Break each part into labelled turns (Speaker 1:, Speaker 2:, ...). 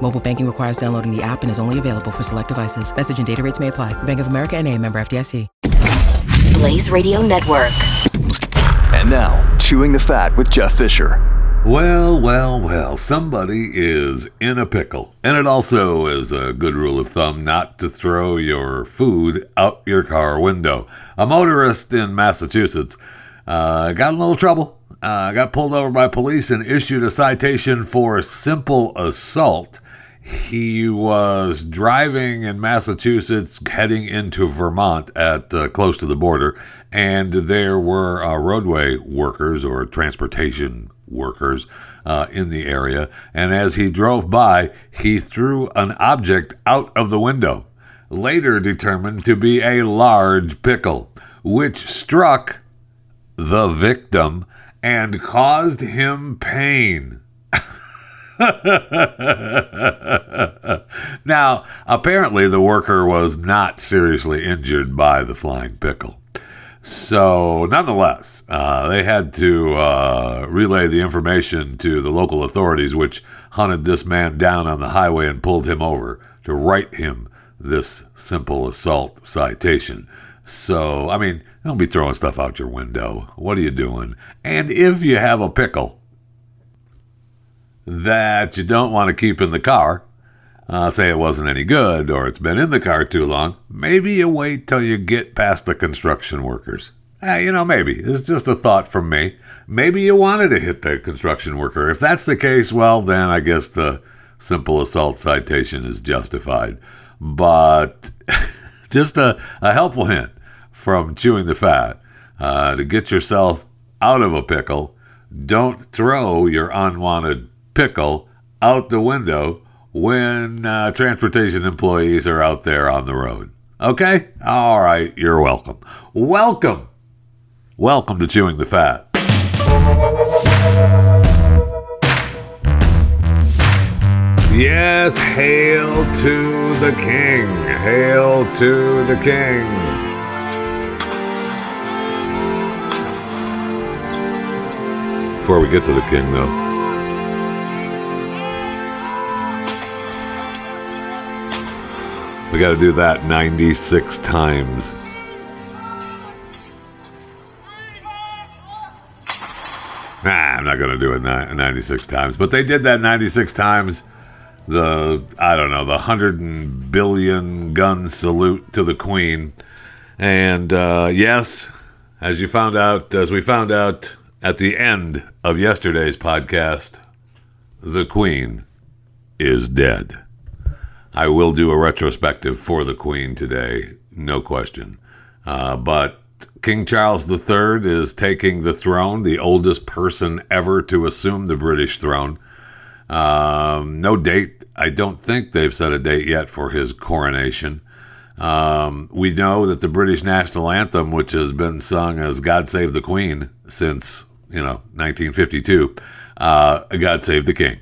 Speaker 1: Mobile banking requires downloading the app and is only available for select devices. Message and data rates may apply. Bank of America and a member FDIC.
Speaker 2: Blaze Radio Network.
Speaker 3: And now, Chewing the Fat with Jeff Fisher.
Speaker 4: Well, well, well, somebody is in a pickle. And it also is a good rule of thumb not to throw your food out your car window. A motorist in Massachusetts uh, got in a little trouble, uh, got pulled over by police, and issued a citation for simple assault. He was driving in Massachusetts heading into Vermont at uh, close to the border, and there were uh, roadway workers or transportation workers uh, in the area. And as he drove by, he threw an object out of the window, later determined to be a large pickle, which struck the victim and caused him pain. Now, apparently, the worker was not seriously injured by the flying pickle. So, nonetheless, uh, they had to uh, relay the information to the local authorities, which hunted this man down on the highway and pulled him over to write him this simple assault citation. So, I mean, don't be throwing stuff out your window. What are you doing? And if you have a pickle that you don't want to keep in the car, uh, say it wasn't any good or it's been in the car too long, maybe you wait till you get past the construction workers. Eh, you know, maybe. It's just a thought from me. Maybe you wanted to hit the construction worker. If that's the case, well, then I guess the simple assault citation is justified. But just a, a helpful hint from chewing the fat uh, to get yourself out of a pickle. Don't throw your unwanted pickle out the window when uh, transportation employees are out there on the road. Okay? All right, you're welcome. Welcome. Welcome to Chewing the Fat. Yes, hail to the king. Hail to the king. Before we get to the king, though, We got to do that 96 times. Nah, I'm not going to do it 96 times. But they did that 96 times. The, I don't know, the 100 billion gun salute to the Queen. And uh, yes, as you found out, as we found out at the end of yesterday's podcast, the Queen is dead. I will do a retrospective for the Queen today, no question. Uh, but King Charles III is taking the throne, the oldest person ever to assume the British throne. Um, no date. I don't think they've set a date yet for his coronation. Um, we know that the British national anthem, which has been sung as God Save the Queen since, you know, 1952, uh, God Save the King.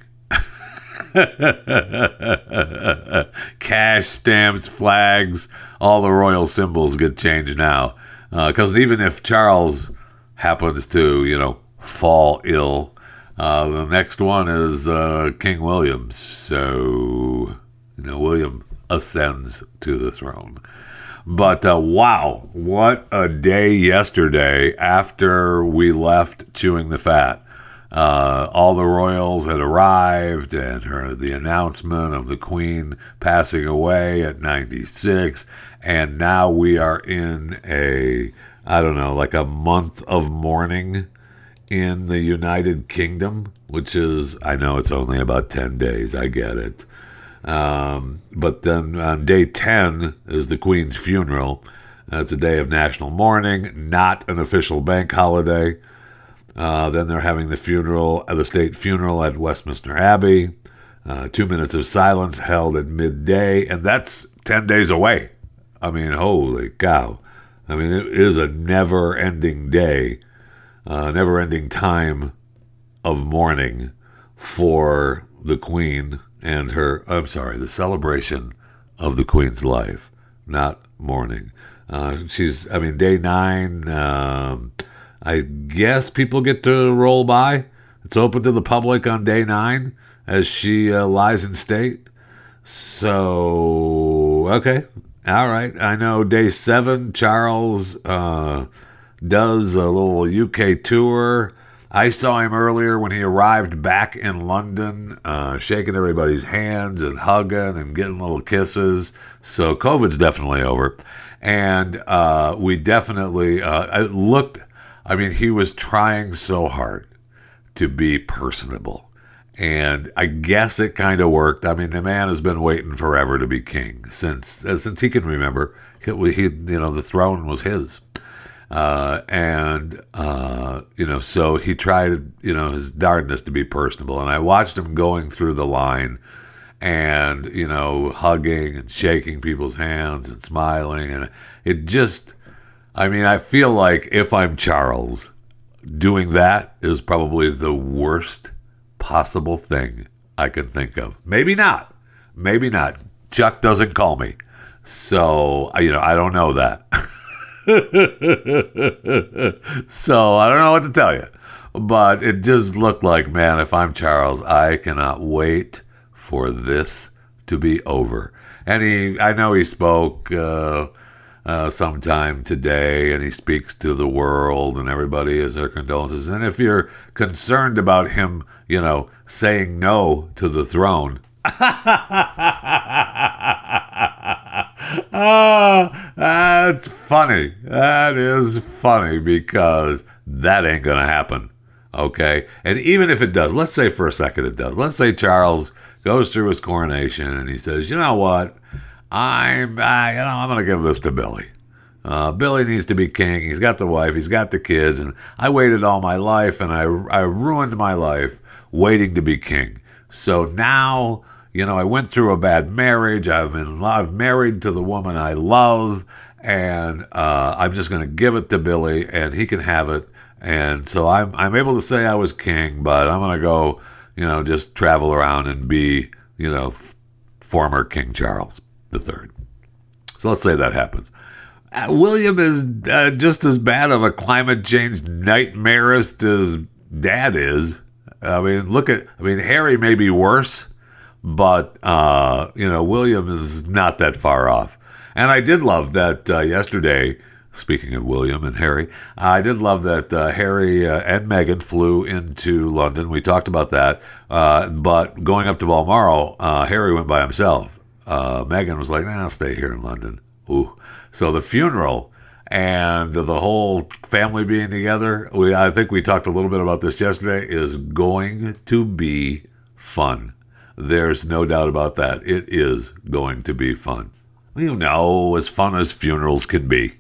Speaker 4: Cash stamps, flags, all the royal symbols get changed now. Because uh, even if Charles happens to, you know, fall ill, uh, the next one is uh, King William. So, you know, William ascends to the throne. But uh, wow, what a day yesterday after we left chewing the fat. Uh, all the royals had arrived, and her the announcement of the Queen passing away at 96, and now we are in a I don't know, like a month of mourning in the United Kingdom, which is I know it's only about 10 days, I get it. Um, but then on day 10 is the Queen's funeral. It's a day of national mourning, not an official bank holiday. Uh, then they're having the funeral, uh, the state funeral at Westminster Abbey. Uh, two minutes of silence held at midday, and that's 10 days away. I mean, holy cow. I mean, it is a never ending day, uh, never ending time of mourning for the Queen and her, I'm sorry, the celebration of the Queen's life, not mourning. Uh, she's, I mean, day nine, um, I guess people get to roll by. It's open to the public on day nine as she uh, lies in state. So, okay. All right. I know day seven, Charles uh, does a little UK tour. I saw him earlier when he arrived back in London, uh, shaking everybody's hands and hugging and getting little kisses. So COVID's definitely over. And uh, we definitely, uh, it looked, I mean, he was trying so hard to be personable. And I guess it kind of worked. I mean, the man has been waiting forever to be king since uh, since he can remember. He, he, you know, the throne was his, uh, and uh, you know, so he tried, you know, his darndest to be personable. And I watched him going through the line, and you know, hugging and shaking people's hands and smiling, and it just, I mean, I feel like if I'm Charles, doing that is probably the worst possible thing I can think of. Maybe not. Maybe not. Chuck doesn't call me. So, you know, I don't know that. so, I don't know what to tell you. But it just looked like, man, if I'm Charles, I cannot wait for this to be over. And he, I know he spoke. Uh, uh, sometime today, and he speaks to the world, and everybody has their condolences. And if you're concerned about him, you know, saying no to the throne, ah, that's funny. That is funny because that ain't gonna happen. Okay, and even if it does, let's say for a second it does. Let's say Charles goes through his coronation and he says, "You know what? I'm, you know, I'm going to give this to Billy. Uh, Billy needs to be king. He's got the wife. He's got the kids. And I waited all my life, and I, I ruined my life waiting to be king. So now, you know, I went through a bad marriage. I've been, I've married to the woman I love, and uh, I'm just going to give it to Billy, and he can have it. And so I'm, I'm able to say I was king, but I'm going to go, you know, just travel around and be, you know, f- former King Charles the third. So let's say that happens. Uh, William is uh, just as bad of a climate change nightmarist as Dad is. I mean, look at. I mean, Harry may be worse, but uh, you know, William is not that far off. And I did love that uh, yesterday. Speaking of William and Harry, I did love that uh, Harry uh, and Meghan flew into London. We talked about that. But going up to Balmoral, Harry went by himself. Uh, Meghan was like, nah, I'll stay here in London. Ooh. So the funeral and the whole family being together, we, I think we talked a little bit about this yesterday, is going to be fun. There's no doubt about that. It is going to be fun. You know, as fun as funerals can be.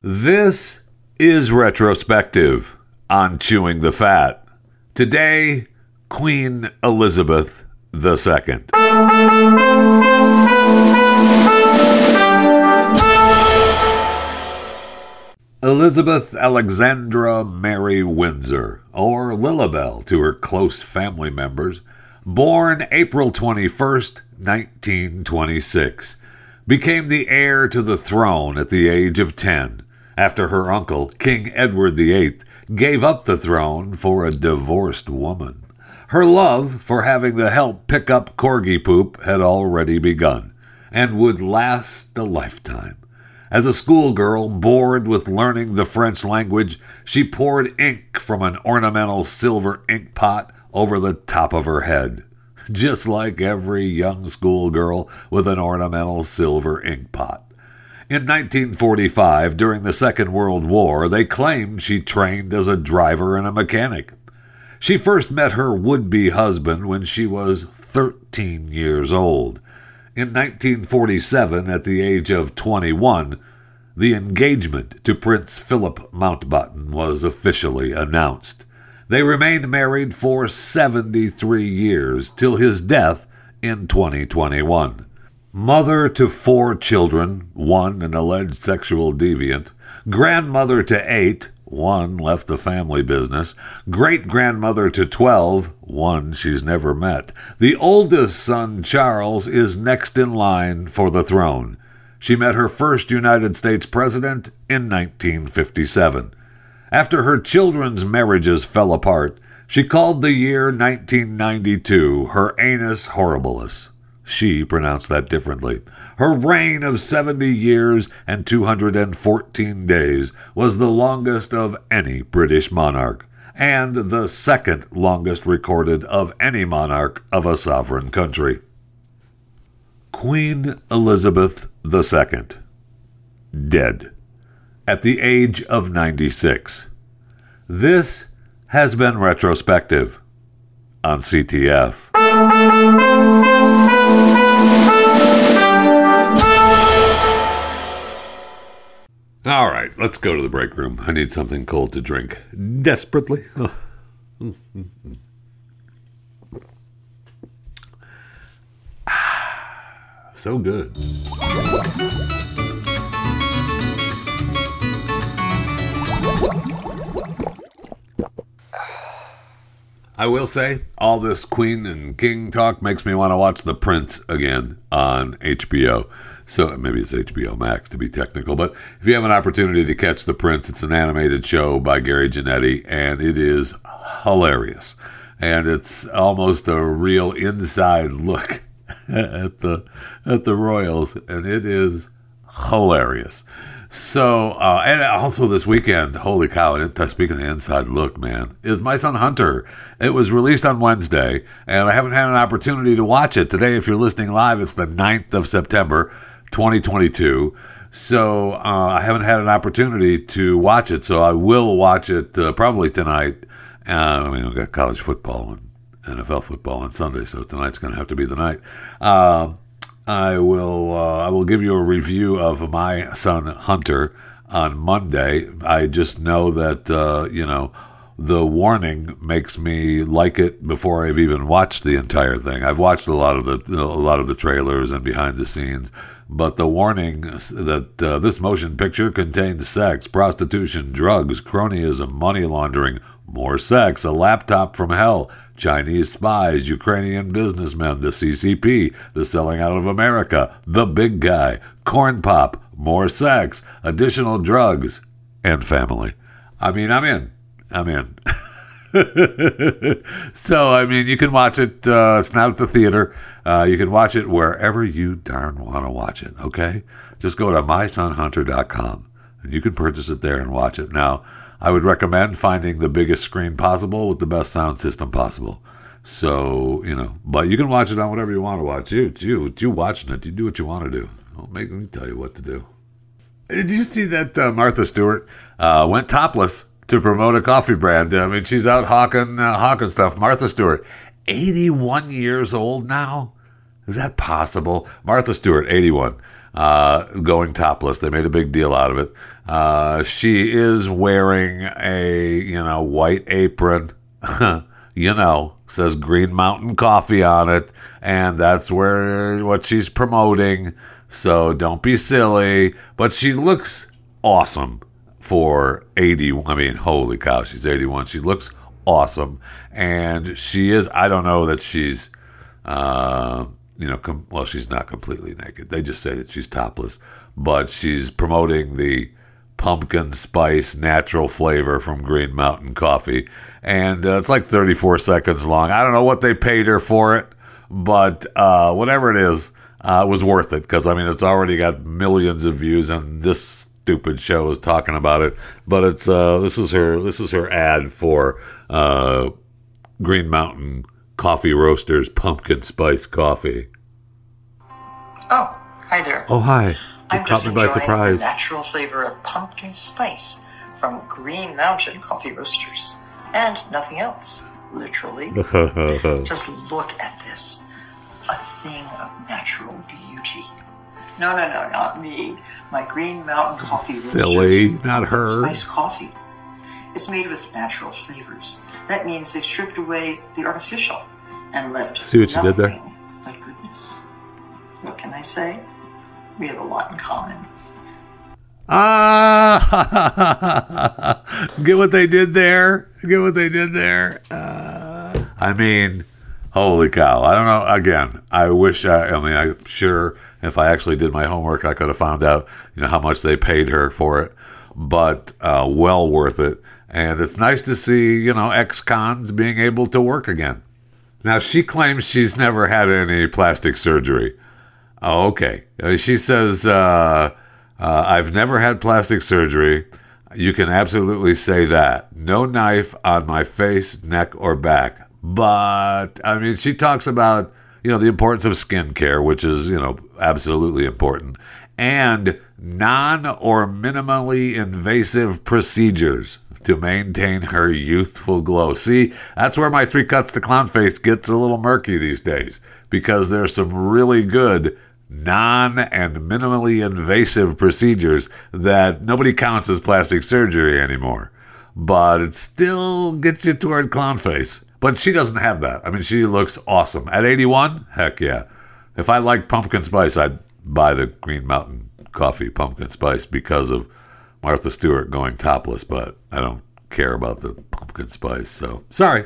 Speaker 4: This is retrospective on Chewing the Fat. Today, Queen Elizabeth II. Elizabeth Alexandra Mary Windsor, or Lilibelle to her close family members, born April 21st, 1926, became the heir to the throne at the age of 10 after her uncle, King Edward VIII, gave up the throne for a divorced woman. Her love for having the help pick up corgi poop had already begun and would last a lifetime. As a schoolgirl, bored with learning the French language, she poured ink from an ornamental silver ink pot over the top of her head, just like every young schoolgirl with an ornamental silver ink pot. In 1945, during the Second World War, they claimed she trained as a driver and a mechanic. She first met her would be husband when she was 13 years old. In 1947, at the age of 21, the engagement to Prince Philip Mountbatten was officially announced. They remained married for 73 years till his death in 2021. Mother to four children, one an alleged sexual deviant, grandmother to eight, one left the family business, great grandmother to 12, one she's never met. The oldest son, Charles, is next in line for the throne. She met her first United States president in 1957. After her children's marriages fell apart, she called the year 1992 her anus horribilis. She pronounced that differently. Her reign of 70 years and 214 days was the longest of any British monarch, and the second longest recorded of any monarch of a sovereign country. Queen Elizabeth II. Dead. At the age of 96. This has been retrospective on CTF. All right, let's go to the break room. I need something cold to drink desperately. So good. I will say, all this Queen and King talk makes me want to watch The Prince again on HBO. So maybe it's HBO Max to be technical, but if you have an opportunity to catch The Prince, it's an animated show by Gary Janetti, and it is hilarious. And it's almost a real inside look at the at the Royals, and it is hilarious. So, uh, and also this weekend, holy cow! And speaking of the inside look, man, is My Son Hunter. It was released on Wednesday, and I haven't had an opportunity to watch it today. If you're listening live, it's the 9th of September, 2022. So uh, I haven't had an opportunity to watch it, so I will watch it uh, probably tonight. Uh, I mean, we've got college football and NFL football on Sunday, so tonight's going to have to be the night. Um, I will uh, I will give you a review of my son Hunter on Monday. I just know that uh, you know the warning makes me like it before I've even watched the entire thing. I've watched a lot of the a lot of the trailers and behind the scenes, but the warning that uh, this motion picture contains sex, prostitution, drugs, cronyism, money laundering, more sex, a laptop from hell, Chinese spies, Ukrainian businessmen, the CCP, the selling out of America, the big guy, corn pop, more sex, additional drugs, and family. I mean, I'm in. I'm in. so, I mean, you can watch it. Uh, it's not at the theater. Uh, you can watch it wherever you darn want to watch it, okay? Just go to mysonhunter.com and you can purchase it there and watch it. Now, I would recommend finding the biggest screen possible with the best sound system possible. So, you know, but you can watch it on whatever you want to watch. You, you, you watching it. You do what you want to do. Don't make me tell you what to do. Did you see that uh, Martha Stewart uh, went topless to promote a coffee brand? I mean, she's out hawking, uh, hawking stuff. Martha Stewart, 81 years old now. Is that possible? Martha Stewart, 81 uh, going topless. They made a big deal out of it. Uh, she is wearing a you know white apron. you know, says Green Mountain Coffee on it, and that's where what she's promoting. So don't be silly. But she looks awesome for 80. I mean, holy cow, she's 81. She looks awesome, and she is. I don't know that she's. Uh, you know, com- well, she's not completely naked. They just say that she's topless, but she's promoting the pumpkin spice natural flavor from Green Mountain Coffee, and uh, it's like 34 seconds long. I don't know what they paid her for it, but uh, whatever it is, uh, it was worth it because I mean, it's already got millions of views, and this stupid show is talking about it. But it's uh, this is her this is her ad for uh, Green Mountain Coffee Roasters Pumpkin Spice Coffee.
Speaker 5: Oh, hi there.
Speaker 4: Oh, hi. You
Speaker 5: I'm
Speaker 4: caught
Speaker 5: just
Speaker 4: me by surprise.
Speaker 5: the natural flavor of pumpkin spice from Green Mountain Coffee Roasters. And nothing else, literally. just look at this. A thing of natural beauty. No, no, no, not me. My Green Mountain Coffee
Speaker 4: Silly,
Speaker 5: Roasters.
Speaker 4: not her.
Speaker 5: Spice coffee. It's made with natural flavors. That means they've stripped away the artificial and left
Speaker 4: See what you did there?
Speaker 5: nothing but good. What can I say? We have a lot in common.
Speaker 4: Ah, get what they did there. Get what they did there. Uh, I mean, holy cow! I don't know. Again, I wish. I, I mean, I'm sure if I actually did my homework, I could have found out, you know, how much they paid her for it. But uh, well worth it. And it's nice to see, you know, ex-cons being able to work again. Now she claims she's never had any plastic surgery. Oh, okay. Uh, She says, uh, uh, I've never had plastic surgery. You can absolutely say that. No knife on my face, neck, or back. But, I mean, she talks about, you know, the importance of skincare, which is, you know, absolutely important, and non or minimally invasive procedures to maintain her youthful glow. See, that's where my three cuts to clown face gets a little murky these days because there's some really good non and minimally invasive procedures that nobody counts as plastic surgery anymore. But it still gets you toward clown face. But she doesn't have that. I mean, she looks awesome. At 81, heck yeah. If I like pumpkin spice, I'd buy the Green Mountain Coffee pumpkin spice because of Martha Stewart going topless, but I don't care about the pumpkin spice, so sorry.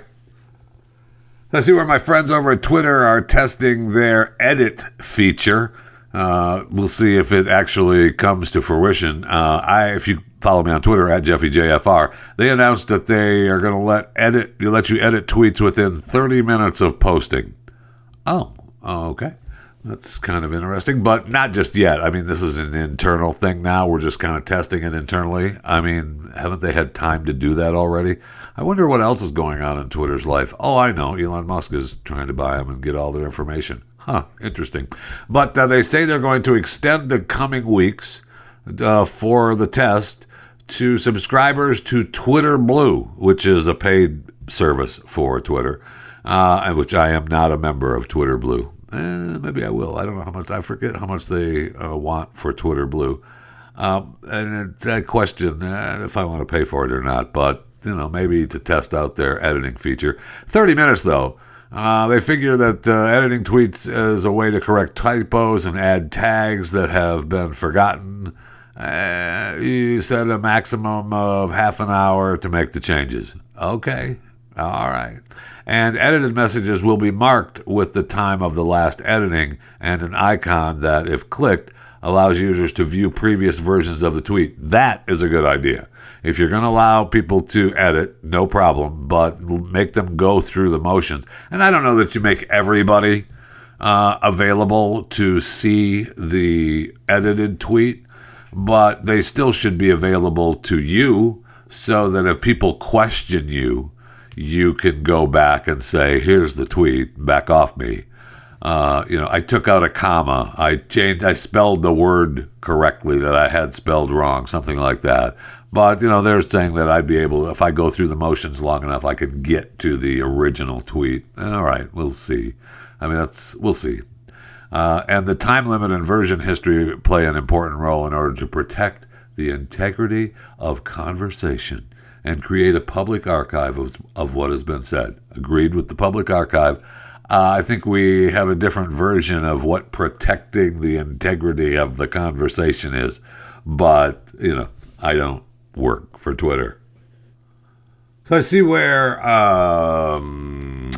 Speaker 4: I see where my friends over at Twitter are testing their edit feature. Uh, we'll see if it actually comes to fruition. Uh, I, if you follow me on Twitter at JeffyJFR, they announced that they are going to let edit, let you edit tweets within 30 minutes of posting. Oh, okay. That's kind of interesting, but not just yet. I mean, this is an internal thing now. We're just kind of testing it internally. I mean, haven't they had time to do that already? I wonder what else is going on in Twitter's life. Oh, I know. Elon Musk is trying to buy them and get all their information. Huh, interesting. But uh, they say they're going to extend the coming weeks uh, for the test to subscribers to Twitter Blue, which is a paid service for Twitter, uh, which I am not a member of Twitter Blue. Eh, maybe I will. I don't know how much. I forget how much they uh, want for Twitter Blue. Um, and it's a question uh, if I want to pay for it or not. But you know, maybe to test out their editing feature. Thirty minutes though. Uh, they figure that uh, editing tweets is a way to correct typos and add tags that have been forgotten. Uh, you set a maximum of half an hour to make the changes. Okay, all right. And edited messages will be marked with the time of the last editing and an icon that, if clicked, allows users to view previous versions of the tweet. That is a good idea. If you're going to allow people to edit, no problem, but make them go through the motions. And I don't know that you make everybody uh, available to see the edited tweet, but they still should be available to you so that if people question you, you can go back and say, here's the tweet, back off me. Uh, you know, I took out a comma. I changed, I spelled the word correctly that I had spelled wrong, something like that. But, you know, they're saying that I'd be able, if I go through the motions long enough, I can get to the original tweet. All right, we'll see. I mean, that's, we'll see. Uh, and the time limit and version history play an important role in order to protect the integrity of conversation and create a public archive of, of what has been said. Agreed with the public archive. Uh, I think we have a different version of what protecting the integrity of the conversation is, but you know, I don't work for Twitter. So I see where um,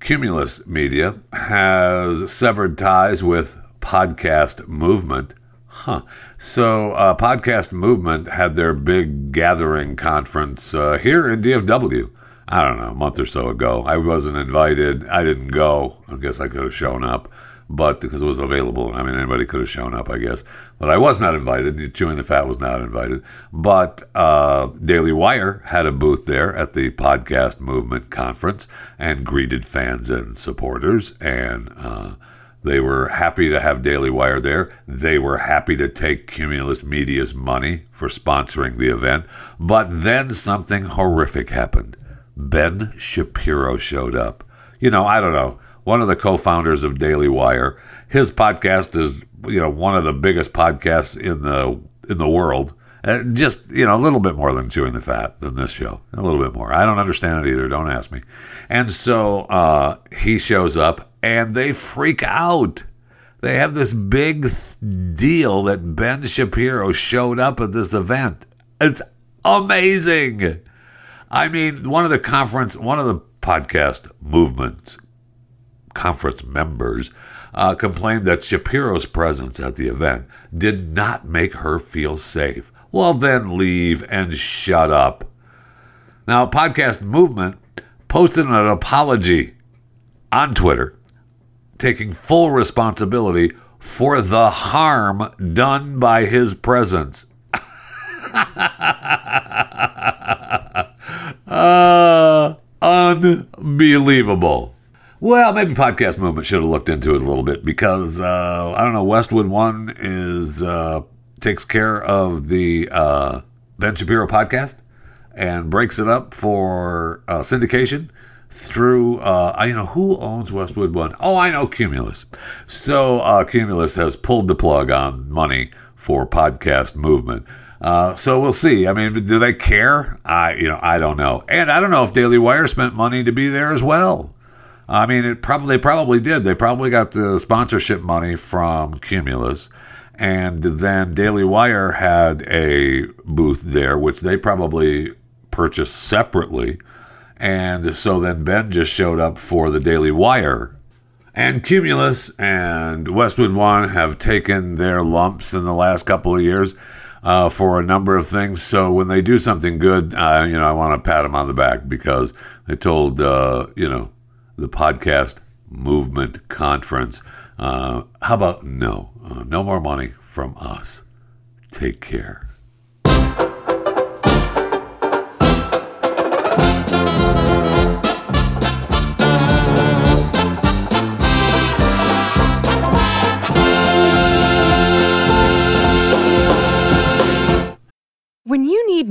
Speaker 4: Cumulus Media has severed ties with Podcast Movement. Huh. So, uh, Podcast Movement had their big gathering conference uh, here in DFW. I don't know, a month or so ago. I wasn't invited. I didn't go. I guess I could have shown up, but because it was available. I mean, anybody could have shown up, I guess. But I was not invited. Chewing the Fat was not invited. But uh, Daily Wire had a booth there at the Podcast Movement conference and greeted fans and supporters. And uh, they were happy to have Daily Wire there. They were happy to take Cumulus Media's money for sponsoring the event. But then something horrific happened. Ben Shapiro showed up. You know, I don't know, one of the co-founders of Daily Wire. His podcast is, you know, one of the biggest podcasts in the in the world, Uh, just, you know, a little bit more than chewing the fat than this show. A little bit more. I don't understand it either. Don't ask me. And so uh, he shows up and they freak out. They have this big deal that Ben Shapiro showed up at this event. It's amazing. I mean, one of the conference, one of the podcast movements, conference members, uh, complained that Shapiro's presence at the event did not make her feel safe. Well, then leave and shut up. Now, Podcast Movement posted an apology on Twitter, taking full responsibility for the harm done by his presence. uh, unbelievable. Well, maybe Podcast Movement should have looked into it a little bit because uh, I don't know. Westwood One is uh, takes care of the uh, Ben Shapiro podcast and breaks it up for uh, syndication through uh, you know who owns Westwood One? Oh, I know Cumulus. So uh, Cumulus has pulled the plug on money for Podcast Movement. Uh, so we'll see. I mean, do they care? I you know I don't know, and I don't know if Daily Wire spent money to be there as well. I mean, it probably they probably did. They probably got the sponsorship money from Cumulus, and then Daily Wire had a booth there, which they probably purchased separately. And so then Ben just showed up for the Daily Wire. And Cumulus and Westwood One have taken their lumps in the last couple of years uh, for a number of things. So when they do something good, uh, you know, I want to pat them on the back because they told, uh, you know, the podcast movement conference. Uh, how about no? Uh, no more money from us. Take care.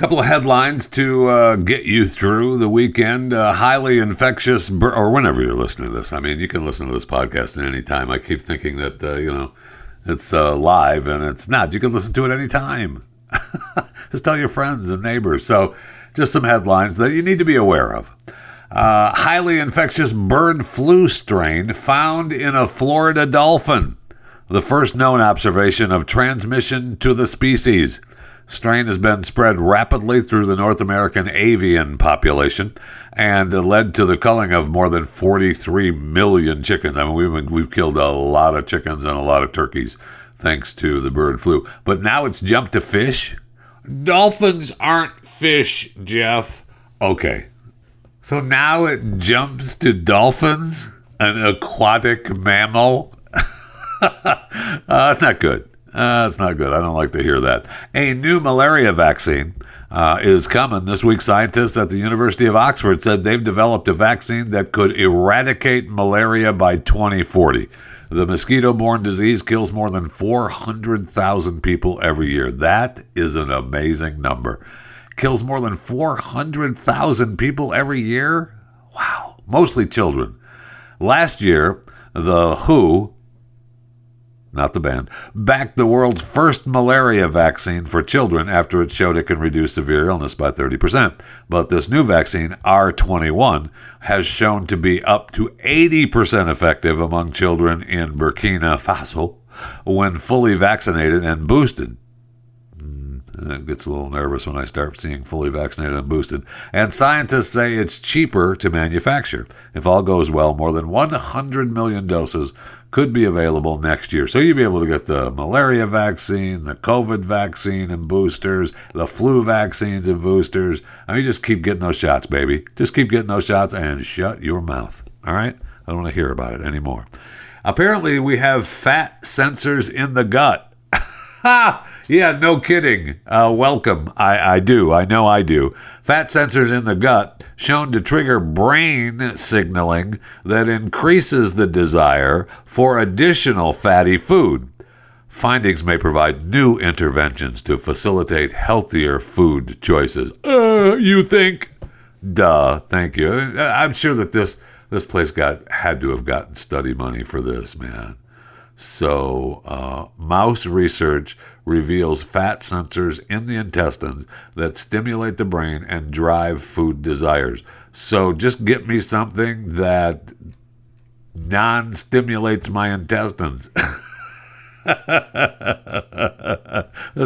Speaker 4: couple of headlines to uh, get you through the weekend. Uh, highly infectious, bur- or whenever you're listening to this. I mean, you can listen to this podcast at any time. I keep thinking that uh, you know it's uh, live, and it's not. You can listen to it any time. just tell your friends and neighbors. So, just some headlines that you need to be aware of. Uh, highly infectious bird flu strain found in a Florida dolphin. The first known observation of transmission to the species. Strain has been spread rapidly through the North American avian population and led to the culling of more than 43 million chickens. I mean, we've, we've killed a lot of chickens and a lot of turkeys thanks to the bird flu. But now it's jumped to fish. Dolphins aren't fish, Jeff. Okay. So now it jumps to dolphins, an aquatic mammal. uh, that's not good. Uh, that's not good. I don't like to hear that. A new malaria vaccine uh, is coming. This week, scientists at the University of Oxford said they've developed a vaccine that could eradicate malaria by 2040. The mosquito borne disease kills more than 400,000 people every year. That is an amazing number. Kills more than 400,000 people every year? Wow. Mostly children. Last year, the WHO not the band, backed the world's first malaria vaccine for children after it showed it can reduce severe illness by 30%. But this new vaccine, R21, has shown to be up to 80% effective among children in Burkina Faso when fully vaccinated and boosted. Mm, it gets a little nervous when I start seeing fully vaccinated and boosted. And scientists say it's cheaper to manufacture. If all goes well, more than 100 million doses could be available next year. So you'll be able to get the malaria vaccine, the COVID vaccine and boosters, the flu vaccines and boosters. I mean, just keep getting those shots, baby. Just keep getting those shots and shut your mouth. All right? I don't want to hear about it anymore. Apparently, we have fat sensors in the gut. Ha! Yeah, no kidding. Uh, welcome. I, I do. I know I do. Fat sensors in the gut shown to trigger brain signaling that increases the desire for additional fatty food. Findings may provide new interventions to facilitate healthier food choices. Uh, you think? Duh. Thank you. I'm sure that this this place got had to have gotten study money for this, man. So, uh, mouse research reveals fat sensors in the intestines that stimulate the brain and drive food desires. So, just get me something that non stimulates my intestines. That's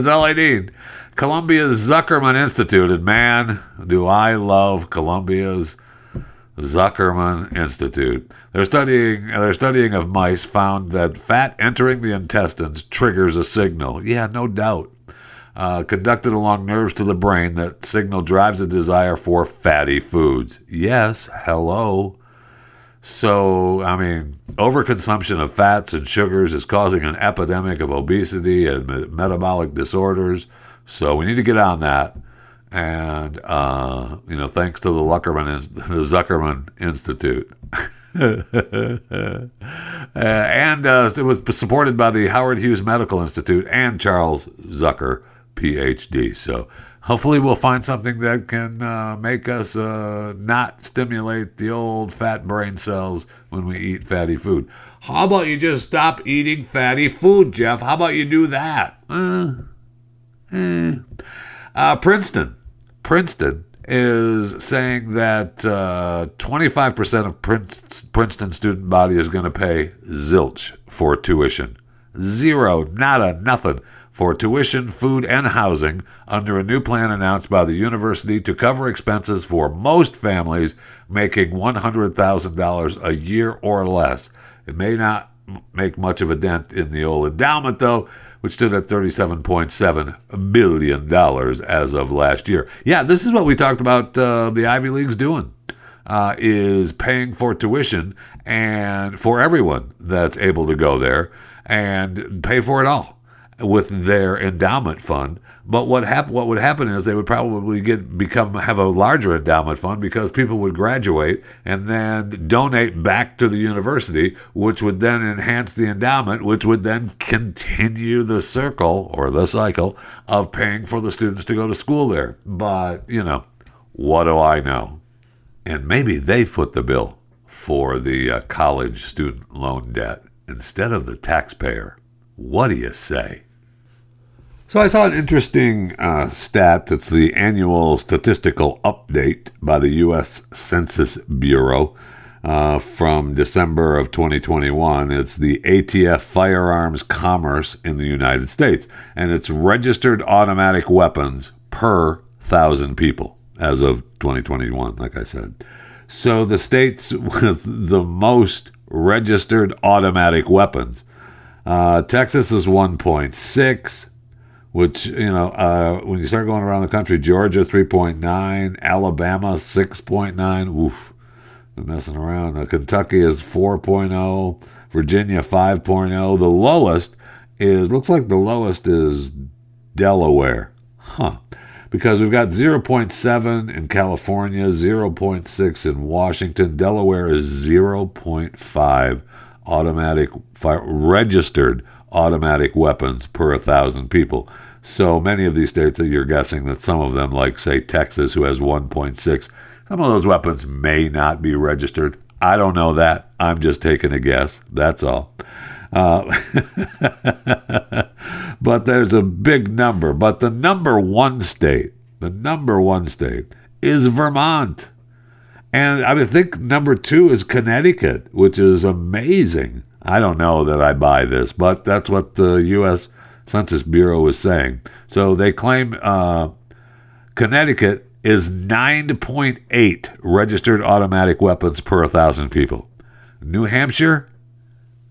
Speaker 4: all I need. Columbia's Zuckerman Institute, and man, do I love Columbia's Zuckerman Institute. They're studying their studying of mice found that fat entering the intestines triggers a signal. Yeah, no doubt. Uh, conducted along nerves to the brain, that signal drives a desire for fatty foods. Yes, hello. So, I mean, overconsumption of fats and sugars is causing an epidemic of obesity and me- metabolic disorders. So, we need to get on that. And, uh, you know, thanks to the, Luckerman, the Zuckerman Institute. uh, and uh, it was supported by the Howard Hughes Medical Institute and Charles Zuker, PhD. So, hopefully we'll find something that can uh, make us uh, not stimulate the old fat brain cells when we eat fatty food. How about you just stop eating fatty food, Jeff? How about you do that? Uh, eh. uh, Princeton. Princeton is saying that uh, 25% of Princeton student body is going to pay zilch for tuition. Zero, nada, nothing for tuition, food, and housing under a new plan announced by the university to cover expenses for most families making $100,000 a year or less. It may not make much of a dent in the old endowment, though, which stood at $37.7 billion as of last year. Yeah, this is what we talked about uh, the Ivy Leagues doing. Uh, is paying for tuition and for everyone that's able to go there and pay for it all with their endowment fund. But what hap- what would happen is they would probably get become have a larger endowment fund because people would graduate and then donate back to the university, which would then enhance the endowment, which would then continue the circle or the cycle of paying for the students to go to school there. But you know, what do I know? And maybe they foot the bill for the uh, college student loan debt instead of the taxpayer. What do you say? So I saw an interesting uh, stat. It's the annual statistical update by the U.S. Census Bureau uh, from December of 2021. It's the ATF firearms commerce in the United States, and it's registered automatic weapons per thousand people as of 2021, like I said. So the states with the most registered automatic weapons. Uh, Texas is 1.6 which you know uh, when you start going around the country, Georgia 3.9, Alabama 6.9. Oof, I'm messing around. Uh, Kentucky is 4.0, Virginia 5.0. The lowest is looks like the lowest is Delaware, huh? Because we've got 0.7 in California, 0.6 in Washington. Delaware is 0.5 automatic fire, registered automatic weapons per a thousand people. So many of these states you're guessing that some of them, like say Texas, who has 1.6, some of those weapons may not be registered. I don't know that. I'm just taking a guess. That's all. Uh, but there's a big number. But the number one state, the number one state is Vermont. And I think number two is Connecticut, which is amazing. I don't know that I buy this, but that's what the U.S. Census Bureau is saying. So they claim uh, Connecticut is 9.8 registered automatic weapons per 1,000 people. New Hampshire,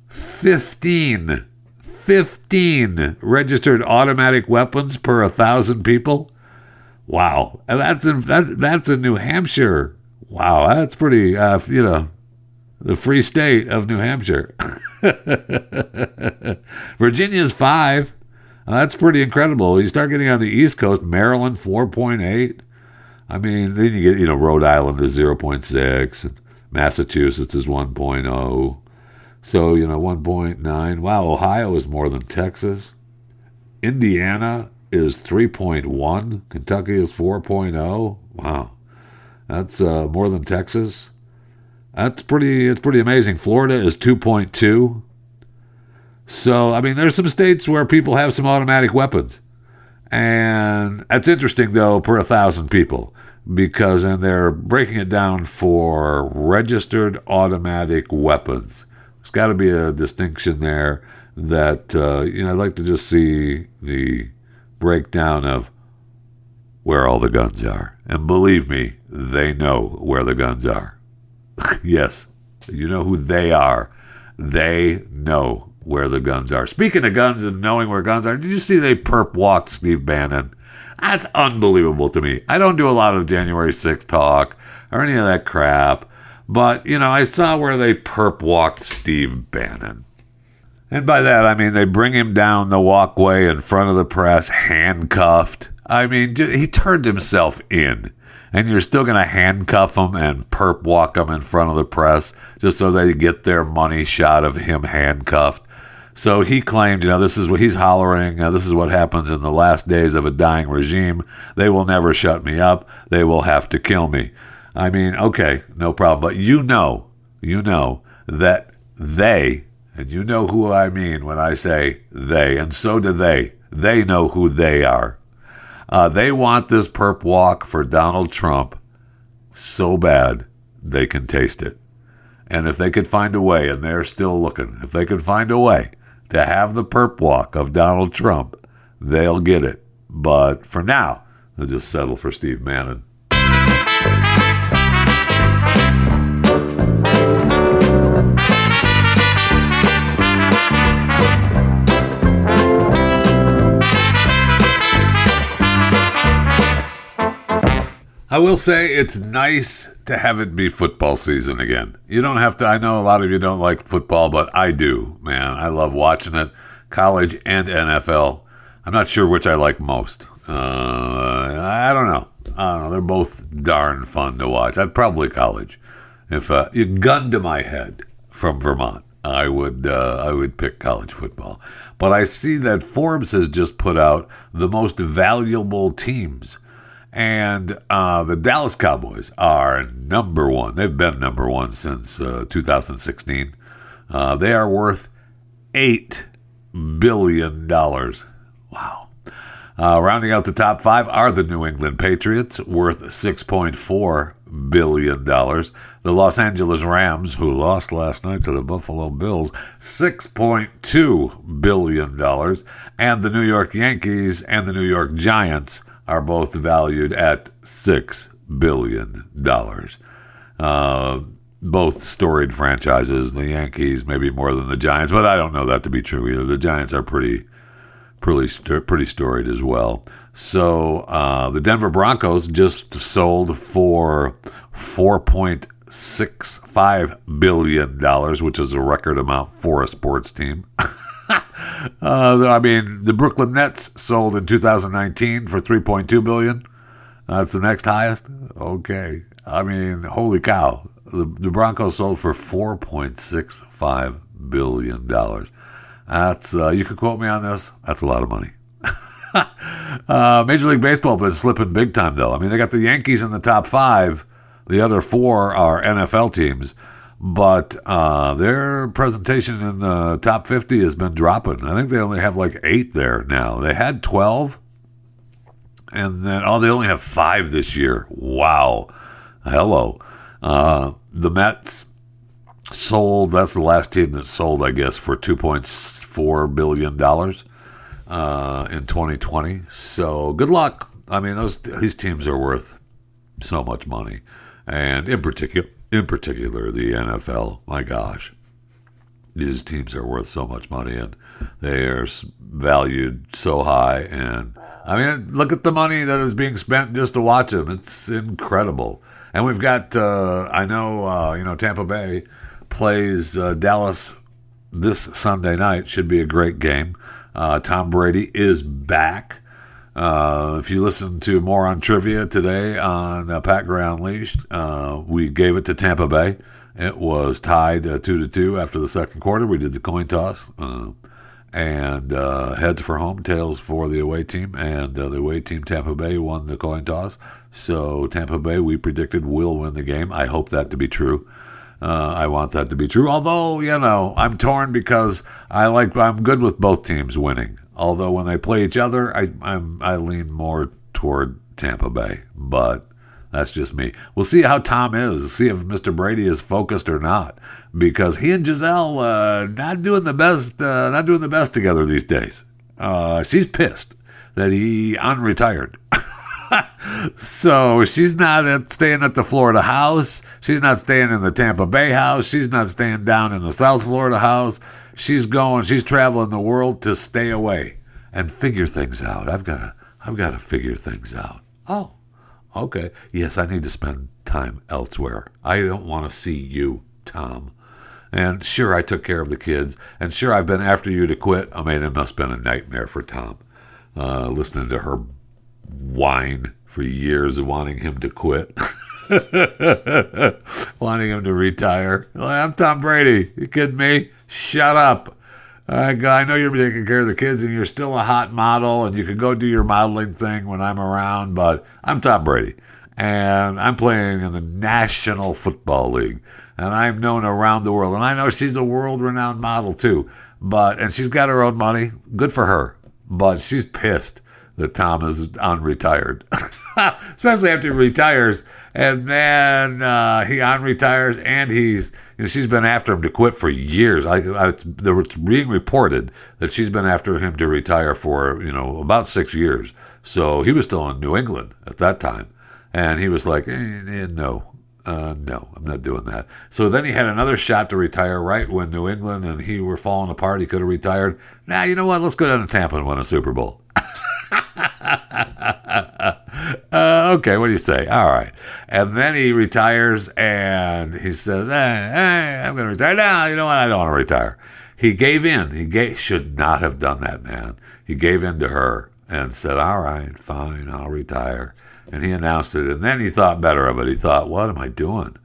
Speaker 4: 15. 15 registered automatic weapons per 1,000 people. Wow. That's in, that, that's in New Hampshire. Wow, that's pretty, uh, you know, the free state of New Hampshire. Virginia's five. Uh, that's pretty incredible. You start getting on the East Coast, Maryland 4.8. I mean, then you get, you know, Rhode Island is 0.6, and Massachusetts is 1.0. So, you know, 1.9. Wow, Ohio is more than Texas. Indiana is 3.1. Kentucky is 4.0. Wow. That's uh, more than Texas. That's pretty it's pretty amazing. Florida is 2.2. So, I mean, there's some states where people have some automatic weapons. And that's interesting, though, per a thousand people, because and they're breaking it down for registered automatic weapons. There's got to be a distinction there that, uh, you know, I'd like to just see the breakdown of where all the guns are. And believe me, they know where the guns are. yes, you know who they are. They know where the guns are. Speaking of guns and knowing where guns are, did you see they perp walked Steve Bannon? That's unbelievable to me. I don't do a lot of January 6th talk or any of that crap, but you know, I saw where they perp walked Steve Bannon. And by that, I mean they bring him down the walkway in front of the press, handcuffed. I mean, he turned himself in and you're still going to handcuff them and perp walk them in front of the press just so they get their money shot of him handcuffed. So he claimed, you know, this is what he's hollering. Uh, this is what happens in the last days of a dying regime. They will never shut me up. They will have to kill me. I mean, okay, no problem. But you know, you know that they, and you know who I mean when I say they, and so do they. They know who they are. Uh, they want this perp walk for Donald Trump so bad they can taste it. And if they could find a way, and they're still looking, if they could find a way to have the perp walk of Donald Trump, they'll get it. But for now, they'll just settle for Steve Bannon. I will say it's nice to have it be football season again. You don't have to. I know a lot of you don't like football, but I do, man. I love watching it, college and NFL. I'm not sure which I like most. Uh, I don't know. I don't know. They're both darn fun to watch. I'd probably college. If uh, you gun to my head from Vermont, I would uh, I would pick college football. But I see that Forbes has just put out the most valuable teams and uh, the Dallas Cowboys are number one. They've been number one since uh, 2016. Uh, they are worth $8 billion. Wow. Uh, rounding out the top five are the New England Patriots, worth $6.4 billion. The Los Angeles Rams, who lost last night to the Buffalo Bills, $6.2 billion. And the New York Yankees and the New York Giants are both valued at $6 billion. Uh, both storied franchises. The Yankees maybe more than the Giants, but I don't know that to be true either. The Giants are pretty, pretty, pretty storied as well. So uh, the Denver Broncos just sold for four point six five billion dollars, which is a record amount for a sports team. Uh, I mean, the Brooklyn Nets sold in 2019 for 3.2 billion. That's the next highest. Okay, I mean, holy cow! The, the Broncos sold for 4.65 billion dollars. That's uh, you can quote me on this. That's a lot of money. uh, Major League Baseball been slipping big time though. I mean, they got the Yankees in the top five. The other four are NFL teams but uh, their presentation in the top 50 has been dropping. I think they only have like eight there now. They had 12, and then, oh, they only have five this year. Wow. Hello. Uh, the Mets sold, that's the last team that sold, I guess, for $2.4 billion uh, in 2020. So good luck. I mean, those these teams are worth so much money. And in particular, in particular the NFL. My gosh, these teams are worth so much money and they are valued so high. And I mean, look at the money that is being spent just to watch them. It's incredible. And we've got, uh, I know, uh, you know, Tampa Bay plays uh, Dallas this Sunday night. Should be a great game. Uh, Tom Brady is back. Uh, if you listen to Moron Trivia today on uh, Pat Gray Unleashed, uh, we gave it to Tampa Bay. It was tied uh, two to two after the second quarter. We did the coin toss, uh, and uh, heads for home, tails for the away team, and uh, the away team Tampa Bay won the coin toss. So Tampa Bay, we predicted will win the game. I hope that to be true. Uh, I want that to be true. Although you know, I'm torn because I like I'm good with both teams winning. Although when they play each other, I I'm, I lean more toward Tampa Bay, but that's just me. We'll see how Tom is. See if Mr. Brady is focused or not, because he and Gisele uh, not doing the best. Uh, not doing the best together these days. Uh, she's pissed that he unretired. so she's not at, staying at the Florida house. She's not staying in the Tampa Bay house. She's not staying down in the South Florida house. She's going. She's traveling the world to stay away and figure things out. I've got to. I've got to figure things out. Oh. Okay. Yes, I need to spend time elsewhere. I don't want to see you, Tom. And sure, I took care of the kids. And sure, I've been after you to quit. I mean, it must have been a nightmare for Tom. Uh, listening to her whine for years wanting him to quit. wanting him to retire. I'm Tom Brady. You kidding me? Shut up. All right, guy, I know you're taking care of the kids and you're still a hot model and you can go do your modeling thing when I'm around, but I'm Tom Brady and I'm playing in the National Football League and I'm known around the world. And I know she's a world renowned model too, but, and she's got her own money. Good for her, but she's pissed that Tom is unretired, especially after he retires and then uh, he unretires and he's you know, she's been after him to quit for years. I, I, there was being reported that she's been after him to retire for you know about six years. So he was still in New England at that time, and he was like, eh, eh, no, uh, no, I'm not doing that. So then he had another shot to retire right when New England and he were falling apart. He could have retired. Now nah, you know what? Let's go down to Tampa and win a Super Bowl. uh, okay, what do you say? All right. And then he retires and he says, hey, hey I'm going to retire. now. you know what? I don't want to retire. He gave in. He gave, should not have done that, man. He gave in to her and said, all right, fine, I'll retire. And he announced it. And then he thought better of it. He thought, what am I doing?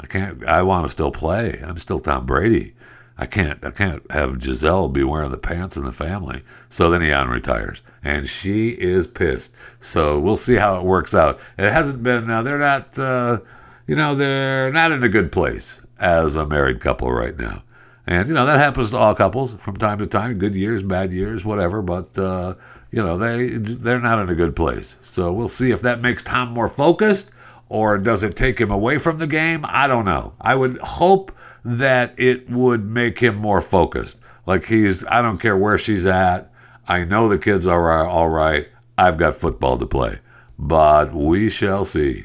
Speaker 4: I can't, I want to still play. I'm still Tom Brady. I can't I can't have Gisele be wearing the pants in the family. So then he unretires, and she is pissed. So we'll see how it works out. It hasn't been. Uh, they're not. Uh, you know, they're not in a good place as a married couple right now. And you know that happens to all couples from time to time. Good years, bad years, whatever. But uh, you know they they're not in a good place. So we'll see if that makes Tom more focused or does it take him away from the game. I don't know. I would hope that it would make him more focused. Like he's, I don't care where she's at. I know the kids are all right. I've got football to play, but we shall see.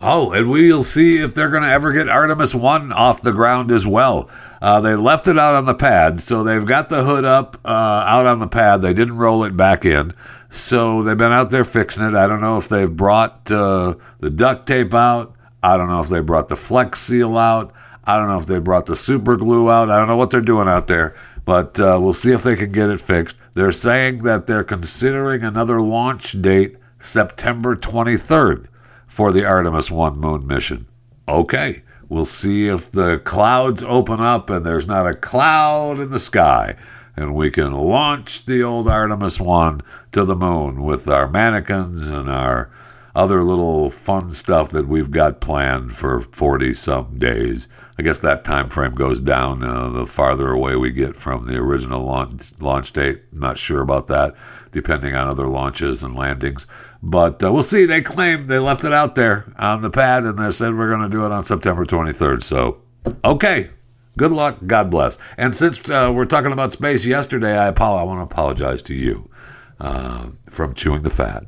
Speaker 4: Oh, and we'll see if they're going to ever get Artemis 1 off the ground as well. Uh, they left it out on the pad, so they've got the hood up uh, out on the pad. They didn't roll it back in. So they've been out there fixing it. I don't know if they've brought uh, the duct tape out. I don't know if they brought the flex seal out. I don't know if they brought the super glue out. I don't know what they're doing out there, but uh, we'll see if they can get it fixed. They're saying that they're considering another launch date September 23rd for the Artemis 1 moon mission. Okay, we'll see if the clouds open up and there's not a cloud in the sky and we can launch the old Artemis 1 to the moon with our mannequins and our other little fun stuff that we've got planned for 40 some days. I guess that time frame goes down uh, the farther away we get from the original launch, launch date. not sure about that, depending on other launches and landings. But uh, we'll see. They claim they left it out there on the pad and they said we're going to do it on September 23rd. So, okay. Good luck. God bless. And since uh, we're talking about space yesterday, I, I want to apologize to you uh, from chewing the fat.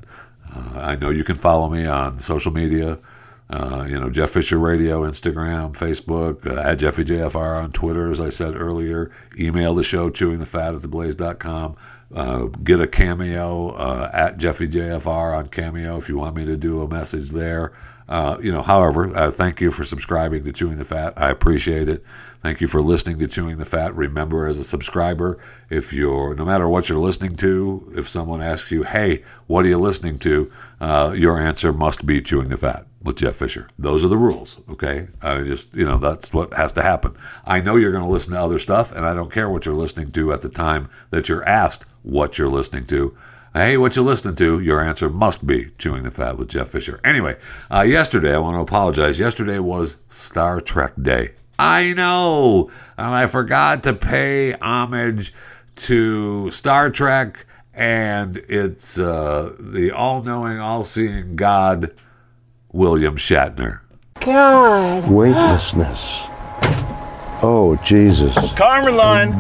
Speaker 4: Uh, I know you can follow me on social media. Uh, you know, Jeff Fisher Radio, Instagram, Facebook, uh, at JeffyJFR on Twitter, as I said earlier. Email the show, chewingthefat at theblaze.com. Uh, get a cameo uh, at JeffyJFR on Cameo if you want me to do a message there. Uh, you know, however, uh, thank you for subscribing to Chewing the Fat. I appreciate it. Thank you for listening to Chewing the Fat. Remember, as a subscriber, if you're no matter what you're listening to, if someone asks you, "Hey, what are you listening to?" Uh, your answer must be Chewing the Fat with Jeff Fisher. Those are the rules. Okay, I just you know that's what has to happen. I know you're going to listen to other stuff, and I don't care what you're listening to at the time that you're asked what you're listening to. Hey, what you listening to? Your answer must be Chewing the Fat with Jeff Fisher. Anyway, uh, yesterday, I want to apologize. Yesterday was Star Trek Day. I know. And I forgot to pay homage to Star Trek and it's uh, the all knowing, all seeing God, William Shatner.
Speaker 6: God.
Speaker 7: Weightlessness. Oh, Jesus.
Speaker 8: Kármán line.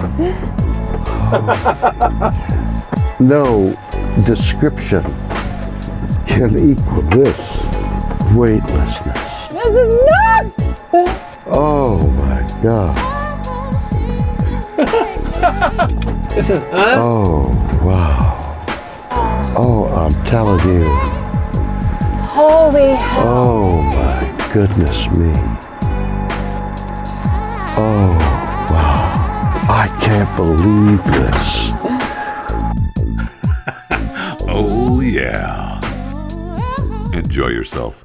Speaker 7: no description can equal this weightlessness.
Speaker 6: This is nuts!
Speaker 7: Oh my God.
Speaker 8: this is nuts.
Speaker 7: Oh, wow. Oh, I'm telling you.
Speaker 6: Holy hell.
Speaker 7: Oh my goodness me. Oh, wow. I can't believe this.
Speaker 4: oh, yeah. Enjoy yourself.